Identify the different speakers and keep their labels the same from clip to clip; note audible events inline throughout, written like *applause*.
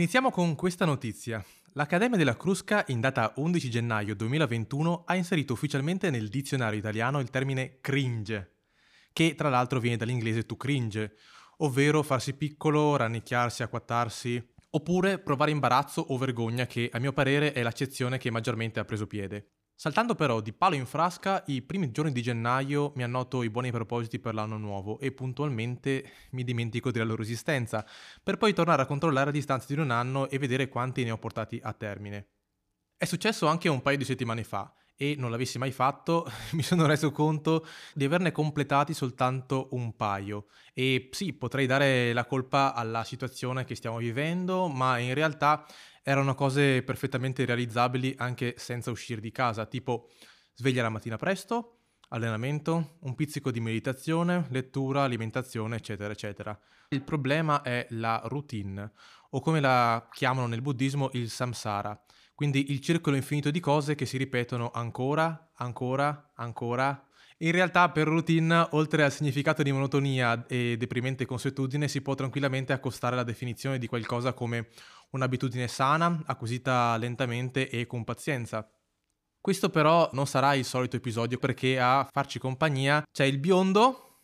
Speaker 1: Iniziamo con questa notizia. L'Accademia della Crusca, in data 11 gennaio 2021, ha inserito ufficialmente nel dizionario italiano il termine cringe, che tra l'altro viene dall'inglese to cringe, ovvero farsi piccolo, rannicchiarsi, acquattarsi, oppure provare imbarazzo o vergogna, che a mio parere è l'accezione che maggiormente ha preso piede. Saltando però di palo in frasca, i primi giorni di gennaio mi annoto i buoni propositi per l'anno nuovo e puntualmente mi dimentico della loro esistenza, per poi tornare a controllare a distanza di un anno e vedere quanti ne ho portati a termine. È successo anche un paio di settimane fa e non l'avessi mai fatto, *laughs* mi sono reso conto di averne completati soltanto un paio. E sì, potrei dare la colpa alla situazione che stiamo vivendo, ma in realtà erano cose perfettamente realizzabili anche senza uscire di casa, tipo sveglia la mattina presto, allenamento, un pizzico di meditazione, lettura, alimentazione, eccetera, eccetera. Il problema è la routine, o come la chiamano nel buddismo il samsara, quindi il circolo infinito di cose che si ripetono ancora, ancora, ancora. In realtà per routine, oltre al significato di monotonia e deprimente consuetudine, si può tranquillamente accostare la definizione di qualcosa come un'abitudine sana, acquisita lentamente e con pazienza. Questo però non sarà il solito episodio perché a farci compagnia c'è il biondo.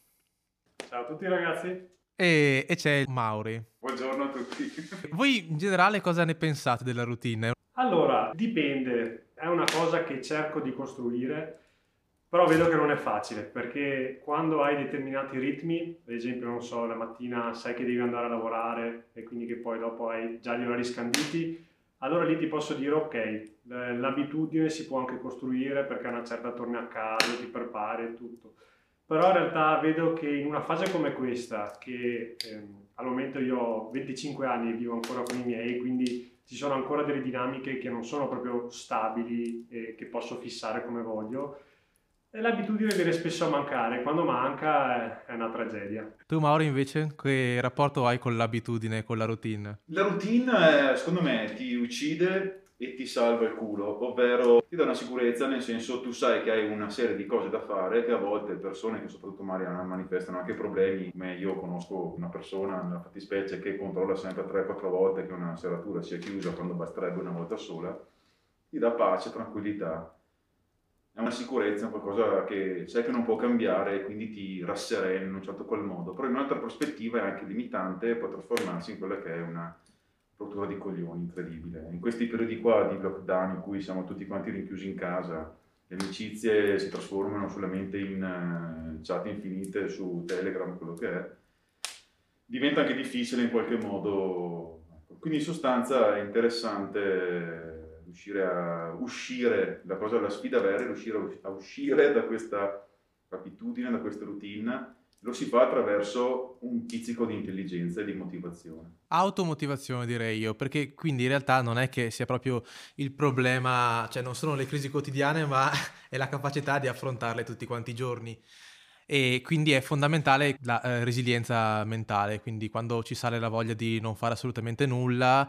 Speaker 2: Ciao a tutti ragazzi.
Speaker 1: E, e c'è Mauri.
Speaker 3: Buongiorno a tutti. *laughs*
Speaker 1: Voi in generale cosa ne pensate della routine?
Speaker 2: Allora, dipende, è una cosa che cerco di costruire però vedo che non è facile perché quando hai determinati ritmi, ad esempio, non so, la mattina sai che devi andare a lavorare e quindi che poi dopo hai già gli orari scanditi, allora lì ti posso dire ok, l'abitudine si può anche costruire perché a una certa torni a casa, ti prepari e tutto. Però in realtà vedo che in una fase come questa, che ehm, al momento io ho 25 anni e vivo ancora con i miei, quindi ci sono ancora delle dinamiche che non sono proprio stabili e che posso fissare come voglio, e l'abitudine viene spesso a mancare, quando manca è una tragedia.
Speaker 1: Tu Mauro invece che rapporto hai con l'abitudine, con la routine?
Speaker 3: La routine secondo me ti uccide e ti salva il culo, ovvero ti dà una sicurezza nel senso tu sai che hai una serie di cose da fare che a volte persone che soprattutto magari manifestano anche problemi, come io conosco una persona nella fattispecie che controlla sempre 3-4 volte che una serratura sia chiusa quando basterebbe una volta sola, ti dà pace, tranquillità è una sicurezza, qualcosa che sai che non può cambiare e quindi ti rasserena in un certo qual modo, però in un'altra prospettiva è anche limitante e può trasformarsi in quella che è una rottura di coglioni incredibile. In questi periodi qua di lockdown in cui siamo tutti quanti rinchiusi in casa, le amicizie si trasformano solamente in uh, chat infinite su Telegram, quello che è, diventa anche difficile in qualche modo. Quindi in sostanza è interessante riuscire a uscire, la cosa, la sfida vera è riuscire a uscire da questa abitudine, da questa routine, lo si fa attraverso un pizzico di intelligenza e di motivazione.
Speaker 1: Automotivazione direi io, perché quindi in realtà non è che sia proprio il problema, cioè non sono le crisi quotidiane, ma *laughs* è la capacità di affrontarle tutti quanti i giorni. E quindi è fondamentale la eh, resilienza mentale, quindi quando ci sale la voglia di non fare assolutamente nulla,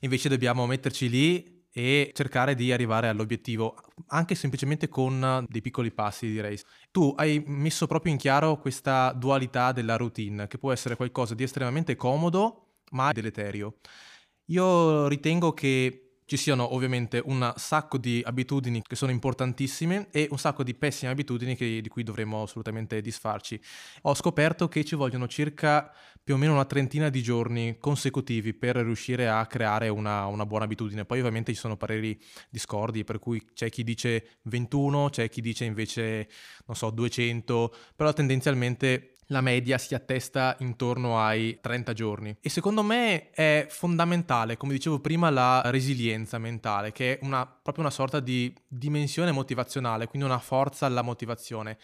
Speaker 1: invece dobbiamo metterci lì e cercare di arrivare all'obiettivo, anche semplicemente con dei piccoli passi, direi. Tu hai messo proprio in chiaro questa dualità della routine, che può essere qualcosa di estremamente comodo, ma deleterio. Io ritengo che ci siano ovviamente un sacco di abitudini che sono importantissime e un sacco di pessime abitudini che, di cui dovremmo assolutamente disfarci. Ho scoperto che ci vogliono circa più o meno una trentina di giorni consecutivi per riuscire a creare una, una buona abitudine. Poi ovviamente ci sono pareri discordi, per cui c'è chi dice 21, c'è chi dice invece, non so, 200, però tendenzialmente la media si attesta intorno ai 30 giorni. E secondo me è fondamentale, come dicevo prima, la resilienza mentale, che è una, proprio una sorta di dimensione motivazionale, quindi una forza alla motivazione.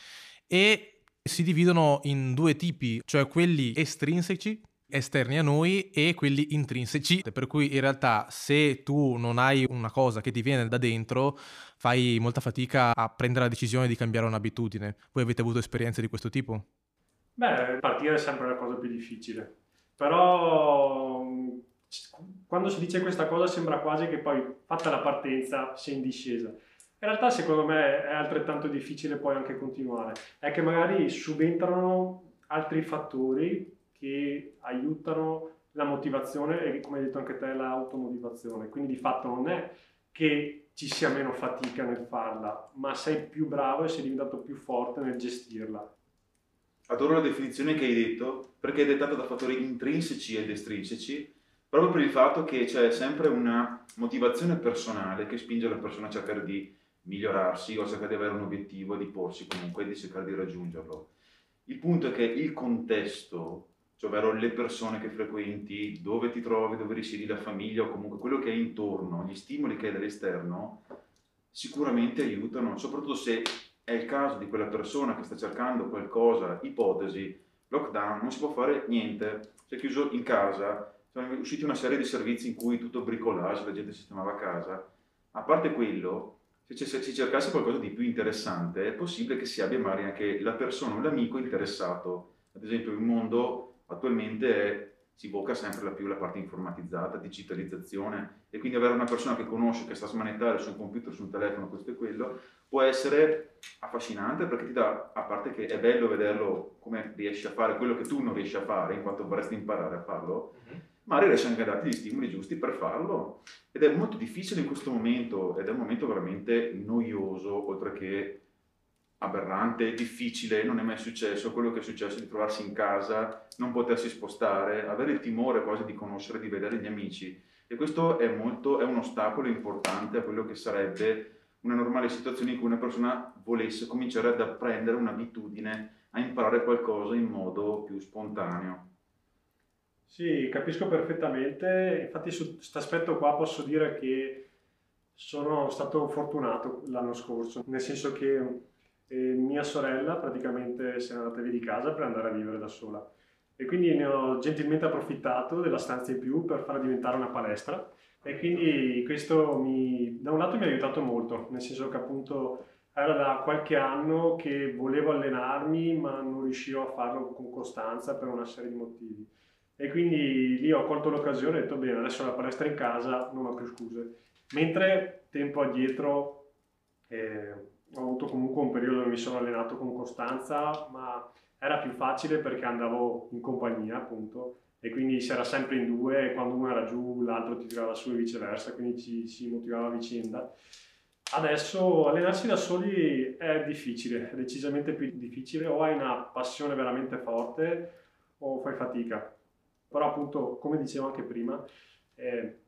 Speaker 1: E si dividono in due tipi, cioè quelli estrinseci esterni a noi e quelli intrinseci, per cui in realtà se tu non hai una cosa che ti viene da dentro, fai molta fatica a prendere la decisione di cambiare un'abitudine. Voi avete avuto esperienze di questo tipo?
Speaker 2: Beh, partire è sempre la cosa più difficile, però quando si dice questa cosa sembra quasi che poi fatta la partenza sia in discesa. In realtà secondo me è altrettanto difficile poi anche continuare, è che magari subentrano altri fattori che aiutano la motivazione e come hai detto anche te l'automotivazione. Quindi di fatto non è che ci sia meno fatica nel farla, ma sei più bravo e sei diventato più forte nel gestirla.
Speaker 3: Adoro la definizione che hai detto perché è dettata da fattori intrinseci ed estrinseci, proprio per il fatto che c'è sempre una motivazione personale che spinge la persona a cercare di migliorarsi o a cercare di avere un obiettivo, di porsi comunque e di cercare di raggiungerlo. Il punto è che il contesto, cioè ovvero le persone che frequenti, dove ti trovi, dove risiedi, la famiglia o comunque quello che è intorno, gli stimoli che hai dall'esterno, sicuramente aiutano, soprattutto se è il caso di quella persona che sta cercando qualcosa, ipotesi, lockdown, non si può fare niente, si è chiuso in casa, sono usciti una serie di servizi in cui tutto bricolage, la gente sistemava casa. A parte quello, se si cercasse qualcosa di più interessante, è possibile che si abbia magari anche la persona o l'amico interessato. Ad esempio, il mondo attualmente è, si evoca sempre più la parte informatizzata, digitalizzazione, e quindi avere una persona che conosce, che sa smanettare su un computer, su un telefono, questo e quello, può essere affascinante perché ti dà, a parte che è bello vederlo come riesci a fare quello che tu non riesci a fare, in quanto vorresti imparare a farlo, mm-hmm magari riesce anche a darti gli stimoli giusti per farlo. Ed è molto difficile in questo momento, ed è un momento veramente noioso, oltre che aberrante, difficile, non è mai successo quello che è successo di trovarsi in casa, non potersi spostare, avere il timore quasi di conoscere, di vedere gli amici. E questo è, molto, è un ostacolo importante a quello che sarebbe una normale situazione in cui una persona volesse cominciare ad apprendere un'abitudine, a imparare qualcosa in modo più spontaneo.
Speaker 2: Sì, capisco perfettamente. Infatti su questo aspetto qua posso dire che sono stato fortunato l'anno scorso, nel senso che eh, mia sorella praticamente si è andata via di casa per andare a vivere da sola e quindi ne ho gentilmente approfittato della stanza in più per farla diventare una palestra e quindi questo mi, da un lato mi ha aiutato molto, nel senso che appunto era da qualche anno che volevo allenarmi ma non riuscivo a farlo con costanza per una serie di motivi. E quindi lì ho colto l'occasione e ho detto bene, adesso la palestra in casa, non ho più scuse. Mentre tempo addietro eh, ho avuto comunque un periodo dove mi sono allenato con costanza, ma era più facile perché andavo in compagnia appunto e quindi si era sempre in due e quando uno era giù l'altro ti tirava su e viceversa, quindi ci si motivava a vicenda. Adesso allenarsi da soli è difficile, è decisamente più difficile, o hai una passione veramente forte o fai fatica però appunto, come dicevo anche prima, eh,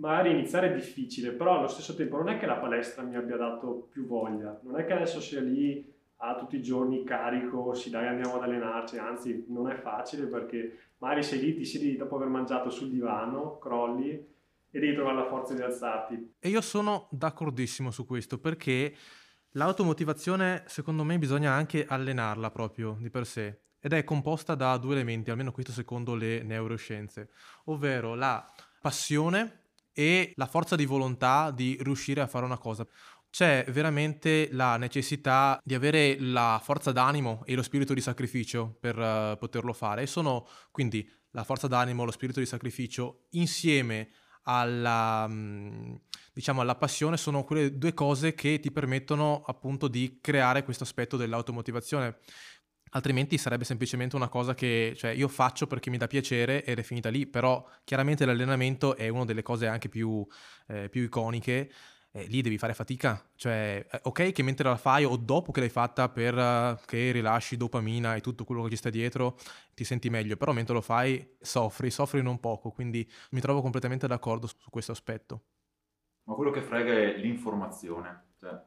Speaker 2: magari iniziare è difficile, però allo stesso tempo non è che la palestra mi abbia dato più voglia, non è che adesso sia lì a tutti i giorni carico, sì dai andiamo ad allenarci, anzi non è facile perché magari sei lì, ti siedi dopo aver mangiato sul divano, crolli e devi trovare la forza di alzarti.
Speaker 1: E io sono d'accordissimo su questo perché l'automotivazione secondo me bisogna anche allenarla proprio di per sé ed è composta da due elementi, almeno questo secondo le neuroscienze, ovvero la passione e la forza di volontà di riuscire a fare una cosa. C'è veramente la necessità di avere la forza d'animo e lo spirito di sacrificio per uh, poterlo fare e sono quindi la forza d'animo, lo spirito di sacrificio insieme alla, mm, diciamo, alla passione sono quelle due cose che ti permettono appunto di creare questo aspetto dell'automotivazione. Altrimenti sarebbe semplicemente una cosa che cioè, io faccio perché mi dà piacere ed è finita lì, però chiaramente l'allenamento è una delle cose anche più, eh, più iconiche. Eh, lì devi fare fatica, cioè eh, ok che mentre la fai o dopo che l'hai fatta per uh, che rilasci dopamina e tutto quello che ci sta dietro ti senti meglio, però mentre lo fai soffri, soffri non poco, quindi mi trovo completamente d'accordo su questo aspetto.
Speaker 3: Ma quello che frega è l'informazione, cioè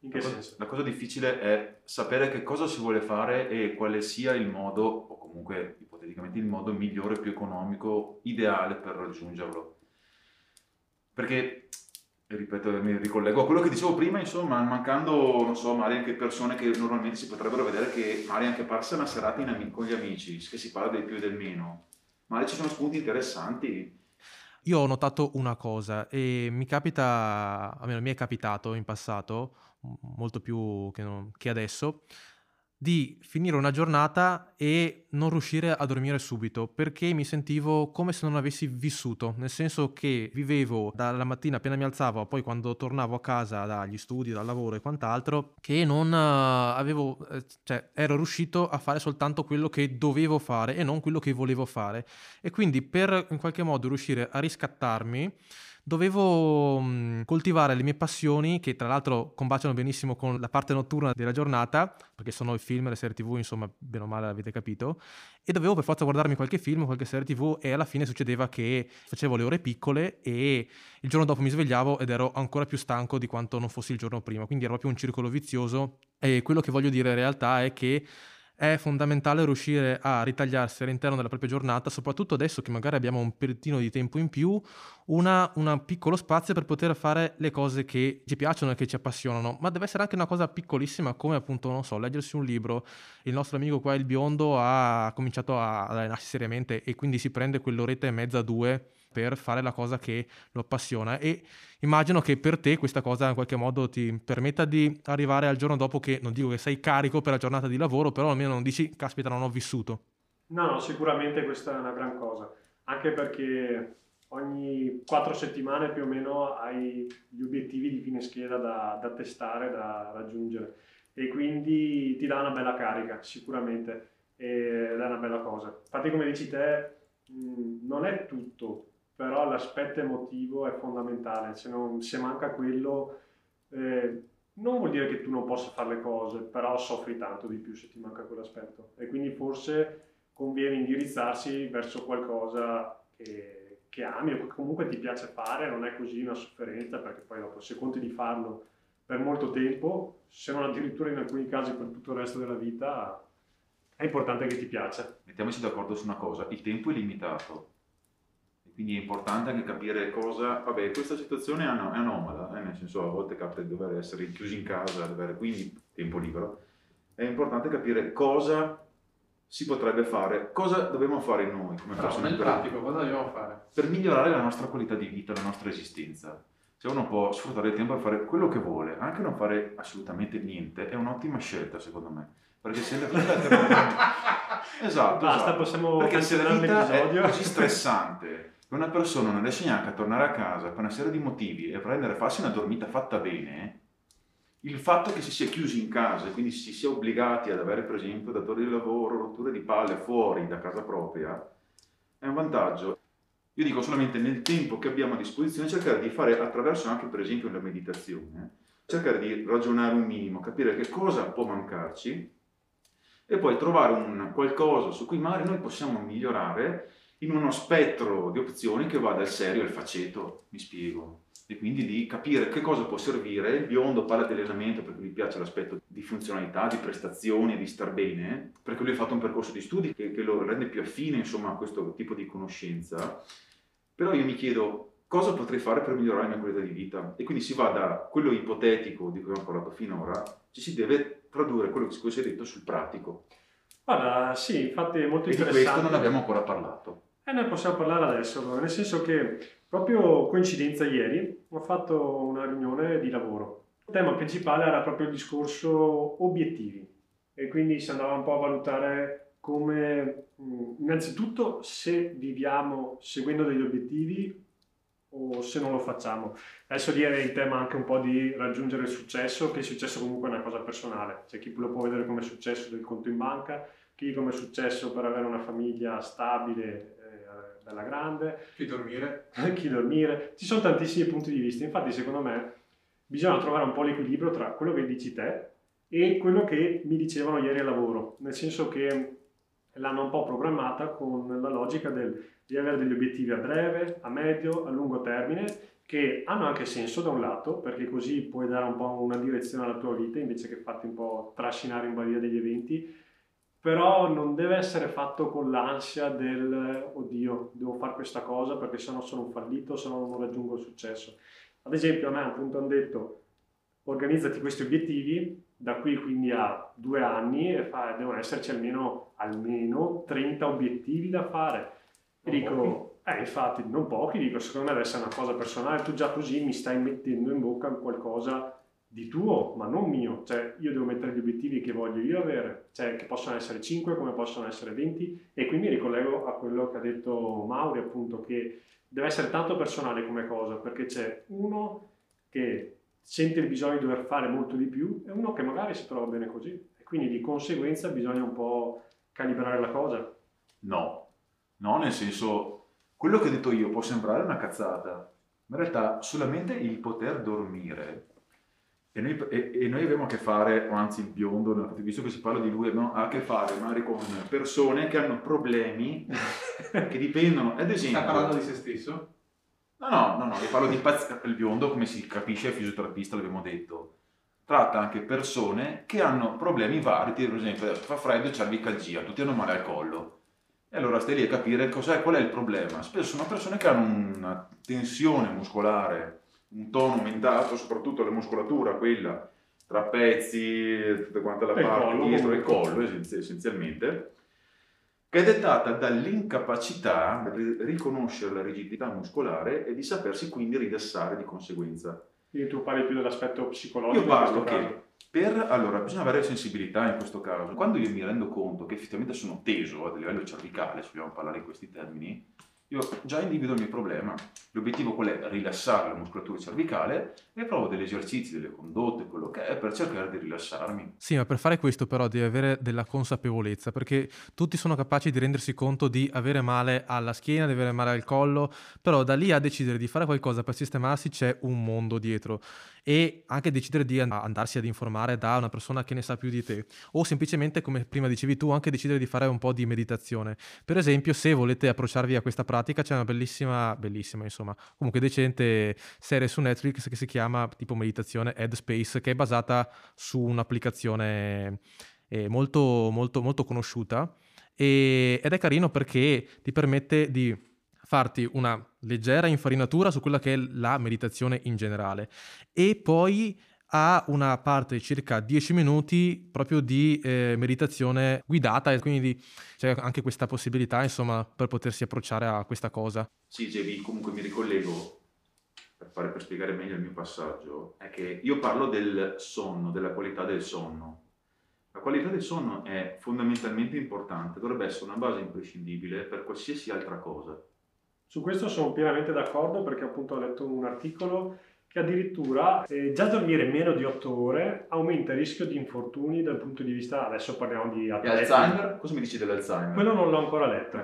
Speaker 3: in che la senso? Cosa, la cosa difficile è sapere che cosa si vuole fare e quale sia il modo, o comunque ipoteticamente il modo migliore, più economico, ideale per raggiungerlo. Perché, ripeto, mi ricollego a quello che dicevo prima, insomma, mancando, non so, magari anche persone che normalmente si potrebbero vedere che magari anche farsi una serata in, con gli amici, che si parla del più e del meno, magari ci sono spunti interessanti
Speaker 1: io ho notato una cosa e mi capita, almeno mi è capitato in passato, molto più che, non, che adesso, di finire una giornata e non riuscire a dormire subito perché mi sentivo come se non avessi vissuto, nel senso che vivevo dalla mattina appena mi alzavo poi quando tornavo a casa dagli studi, dal lavoro e quant'altro, che non uh, avevo, eh, cioè ero riuscito a fare soltanto quello che dovevo fare e non quello che volevo fare. E quindi per in qualche modo riuscire a riscattarmi dovevo mh, mhmm, coltivare le mie passioni, che tra l'altro combaciano benissimo con la parte notturna della giornata, perché sono i film, le serie tv, insomma, bene o male avete capito, e dovevo per forza guardarmi qualche film, qualche serie tv, e alla fine succedeva che facevo le ore piccole e il giorno dopo mi svegliavo ed ero ancora più stanco di quanto non fossi il giorno prima, quindi era proprio un circolo vizioso. E quello che voglio dire in realtà è che è fondamentale riuscire a ritagliarsi all'interno della propria giornata, soprattutto adesso che magari abbiamo un pellettino di tempo in più, un piccolo spazio per poter fare le cose che ci piacciono e che ci appassionano, ma deve essere anche una cosa piccolissima come appunto, non so, leggersi un libro. Il nostro amico qua, il biondo, ha cominciato a allenarsi seriamente e quindi si prende quell'oretta e mezza, due per fare la cosa che lo appassiona e immagino che per te questa cosa in qualche modo ti permetta di arrivare al giorno dopo che non dico che sei carico per la giornata di lavoro, però almeno non dici caspita non ho vissuto.
Speaker 2: No, no, sicuramente questa è una gran cosa, anche perché ogni quattro settimane più o meno hai gli obiettivi di fine scheda da, da testare, da raggiungere e quindi ti dà una bella carica sicuramente ed è una bella cosa. Infatti come dici te non è tutto però l'aspetto emotivo è fondamentale, se, non, se manca quello eh, non vuol dire che tu non possa fare le cose, però soffri tanto di più se ti manca quell'aspetto e quindi forse conviene indirizzarsi verso qualcosa che, che ami o che comunque ti piace fare, non è così una sofferenza perché poi dopo se conti di farlo per molto tempo, se non addirittura in alcuni casi per tutto il resto della vita, è importante che ti piaccia.
Speaker 3: Mettiamoci d'accordo su una cosa, il tempo è limitato quindi è importante anche capire cosa, vabbè, questa situazione è, an- è anomala, eh, nel senso a volte capita di dover essere chiusi in casa, avere quindi tempo libero. È importante capire cosa si potrebbe fare, cosa dobbiamo fare noi come
Speaker 1: Però persone. Nel pratico, cosa dobbiamo fare?
Speaker 3: Per migliorare la nostra qualità di vita, la nostra esistenza. Se uno può sfruttare il tempo per fare quello che vuole, anche non fare assolutamente niente, è un'ottima scelta secondo me. Perché se la *laughs* vita esatto,
Speaker 2: Basta,
Speaker 3: esatto.
Speaker 2: possiamo
Speaker 3: Perché se la vita è così stressante una persona non riesce neanche a tornare a casa per una serie di motivi e prendere, farsi una dormita fatta bene, il fatto che si sia chiusi in casa e quindi si sia obbligati ad avere per esempio datori di lavoro, rotture di palle fuori da casa propria, è un vantaggio. Io dico solamente nel tempo che abbiamo a disposizione cercare di fare attraverso anche per esempio la meditazione, cercare di ragionare un minimo, capire che cosa può mancarci e poi trovare un qualcosa su cui magari noi possiamo migliorare in uno spettro di opzioni che va dal serio al faceto, mi spiego. E quindi di capire che cosa può servire. Il biondo parla di allenamento perché gli piace l'aspetto di funzionalità, di prestazioni, di star bene, perché lui ha fatto un percorso di studi che, che lo rende più affine insomma, a questo tipo di conoscenza. Però io mi chiedo cosa potrei fare per migliorare la mia qualità di vita? E quindi si va da quello ipotetico di cui abbiamo parlato finora, ci si deve tradurre quello che si è detto sul pratico.
Speaker 2: Guarda, sì, infatti è molto
Speaker 3: e
Speaker 2: interessante.
Speaker 3: di questo non abbiamo ancora parlato.
Speaker 2: E noi possiamo parlare adesso, nel senso che proprio coincidenza ieri ho fatto una riunione di lavoro. Il tema principale era proprio il discorso obiettivi e quindi si andava un po' a valutare come innanzitutto se viviamo seguendo degli obiettivi o se non lo facciamo. Adesso lì è il tema anche un po' di raggiungere il successo, che il successo comunque è una cosa personale, c'è chi lo può vedere come successo del conto in banca, chi come successo per avere una famiglia stabile bella grande.
Speaker 1: Chi dormire. *laughs*
Speaker 2: chi dormire. Ci sono tantissimi punti di vista, infatti secondo me bisogna trovare un po' l'equilibrio tra quello che dici te e quello che mi dicevano ieri al lavoro, nel senso che l'hanno un po' programmata con la logica del, di avere degli obiettivi a breve, a medio, a lungo termine, che hanno anche senso da un lato, perché così puoi dare un po' una direzione alla tua vita invece che farti un po' trascinare in balia degli eventi, però non deve essere fatto con l'ansia del oddio, devo fare questa cosa perché sennò sono un fallito, se no non raggiungo il successo. Ad esempio a me appunto hanno detto organizzati questi obiettivi da qui quindi a due anni e fa, devono esserci almeno, almeno 30 obiettivi da fare. E dico, eh infatti non pochi, dico secondo me deve essere una cosa personale, tu già così mi stai mettendo in bocca qualcosa di tuo, ma non mio. Cioè, io devo mettere gli obiettivi che voglio io avere, cioè che possono essere 5 come possono essere 20 e qui mi ricollego a quello che ha detto Mauri, appunto, che deve essere tanto personale come cosa, perché c'è uno che sente il bisogno di dover fare molto di più e uno che magari si trova bene così. E quindi di conseguenza bisogna un po' calibrare la cosa.
Speaker 3: No, no, nel senso, quello che ho detto io può sembrare una cazzata, ma in realtà solamente il poter dormire e noi, e, e noi, abbiamo a che fare, o anzi il biondo, visto che si parla di lui, ha a che fare magari con persone che hanno problemi *laughs* che dipendono, ad esempio...
Speaker 1: Sta parlando di se stesso?
Speaker 3: No, no, no, no io parlo di pazzi, il biondo, come si capisce, è fisioterapista, l'abbiamo detto. Tratta anche persone che hanno problemi vari, per esempio, fa freddo e cervicalgia, tutti hanno male al collo. E allora stai lì a capire cos'è, qual è il problema. Spesso sono persone che hanno una tensione muscolare un tono aumentato, soprattutto la muscolatura, quella tra pezzi, tutta quanta la e parte dietro e collo essenzialmente, che è dettata dall'incapacità di riconoscere la rigidità muscolare e di sapersi quindi rilassare di conseguenza.
Speaker 2: Quindi tu parli più dell'aspetto psicologico?
Speaker 3: Io parlo che per, allora, bisogna avere sensibilità in questo caso. Quando io mi rendo conto che effettivamente sono teso a livello cervicale, se vogliamo parlare in questi termini, io già individuo il mio problema. L'obiettivo qual è? Rilassare la muscolatura cervicale e provo degli esercizi, delle condotte, quello che è, per cercare di rilassarmi.
Speaker 1: Sì, ma per fare questo però devi avere della consapevolezza, perché tutti sono capaci di rendersi conto di avere male alla schiena, di avere male al collo, però da lì a decidere di fare qualcosa per sistemarsi c'è un mondo dietro e anche decidere di andarsi ad informare da una persona che ne sa più di te. O semplicemente come prima dicevi tu anche decidere di fare un po' di meditazione. Per esempio se volete approcciarvi a questa pratica c'è una bellissima bellissima insomma comunque decente serie su Netflix che si chiama tipo meditazione Headspace che è basata su un'applicazione eh, molto molto molto conosciuta e, ed è carino perché ti permette di farti una leggera infarinatura su quella che è la meditazione in generale e poi ha una parte circa 10 minuti proprio di eh, meditazione guidata e quindi c'è anche questa possibilità insomma per potersi approcciare a questa cosa.
Speaker 3: Sì, JB, comunque mi ricollego per, fare, per spiegare meglio il mio passaggio, è che io parlo del sonno, della qualità del sonno. La qualità del sonno è fondamentalmente importante, dovrebbe essere una base imprescindibile per qualsiasi altra cosa.
Speaker 2: Su questo sono pienamente d'accordo perché appunto ho letto un articolo che addirittura eh, già dormire meno di 8 ore aumenta il rischio di infortuni dal punto di vista, adesso parliamo di
Speaker 3: atleti. E Alzheimer? Cosa mi dici dell'Alzheimer?
Speaker 2: Quello non l'ho ancora letto.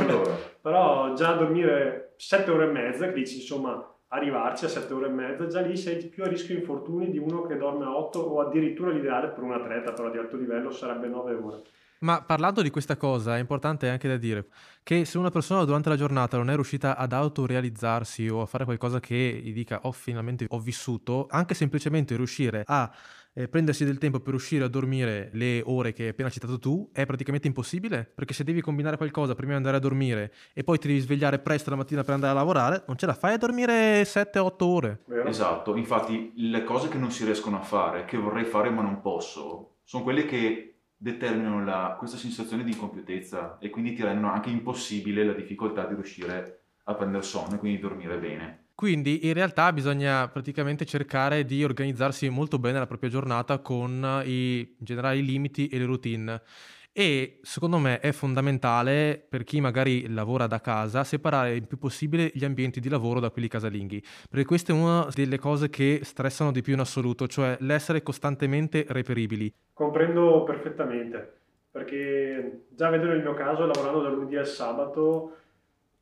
Speaker 3: Allora. *laughs*
Speaker 2: Però già dormire 7 ore e mezza, che dici insomma arrivarci a 7 ore e mezza, già lì sei più a rischio infortuni di uno che dorme a 8 o addirittura l'ideale per un atleta però di alto livello sarebbe 9 ore.
Speaker 1: Ma parlando di questa cosa è importante anche da dire che se una persona durante la giornata non è riuscita ad autorealizzarsi o a fare qualcosa che gli dica oh finalmente ho vissuto, anche semplicemente riuscire a eh, prendersi del tempo per uscire a dormire le ore che hai appena citato tu è praticamente impossibile? Perché se devi combinare qualcosa prima di andare a dormire e poi ti devi svegliare presto la mattina per andare a lavorare non ce la fai a dormire 7-8 ore.
Speaker 3: Esatto, infatti le cose che non si riescono a fare, che vorrei fare ma non posso, sono quelle che determinano la, questa sensazione di incompiutezza e quindi ti rendono anche impossibile la difficoltà di riuscire a prendere sonno e quindi dormire bene.
Speaker 1: Quindi in realtà bisogna praticamente cercare di organizzarsi molto bene la propria giornata con i generali limiti e le routine. E secondo me è fondamentale per chi magari lavora da casa separare il più possibile gli ambienti di lavoro da quelli casalinghi, perché questa è una delle cose che stressano di più in assoluto, cioè l'essere costantemente reperibili.
Speaker 2: Comprendo perfettamente, perché già vedo nel mio caso, lavorando dal lunedì al sabato,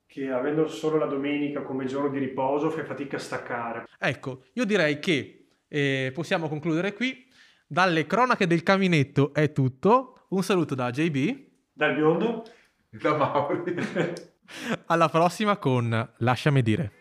Speaker 2: che avendo solo la domenica come giorno di riposo fai fatica a staccare.
Speaker 1: Ecco, io direi che eh, possiamo concludere qui. Dalle cronache del caminetto è tutto. Un saluto da JB.
Speaker 2: Dal biondo.
Speaker 3: Da Mauri. *laughs*
Speaker 1: Alla prossima con Lasciami dire.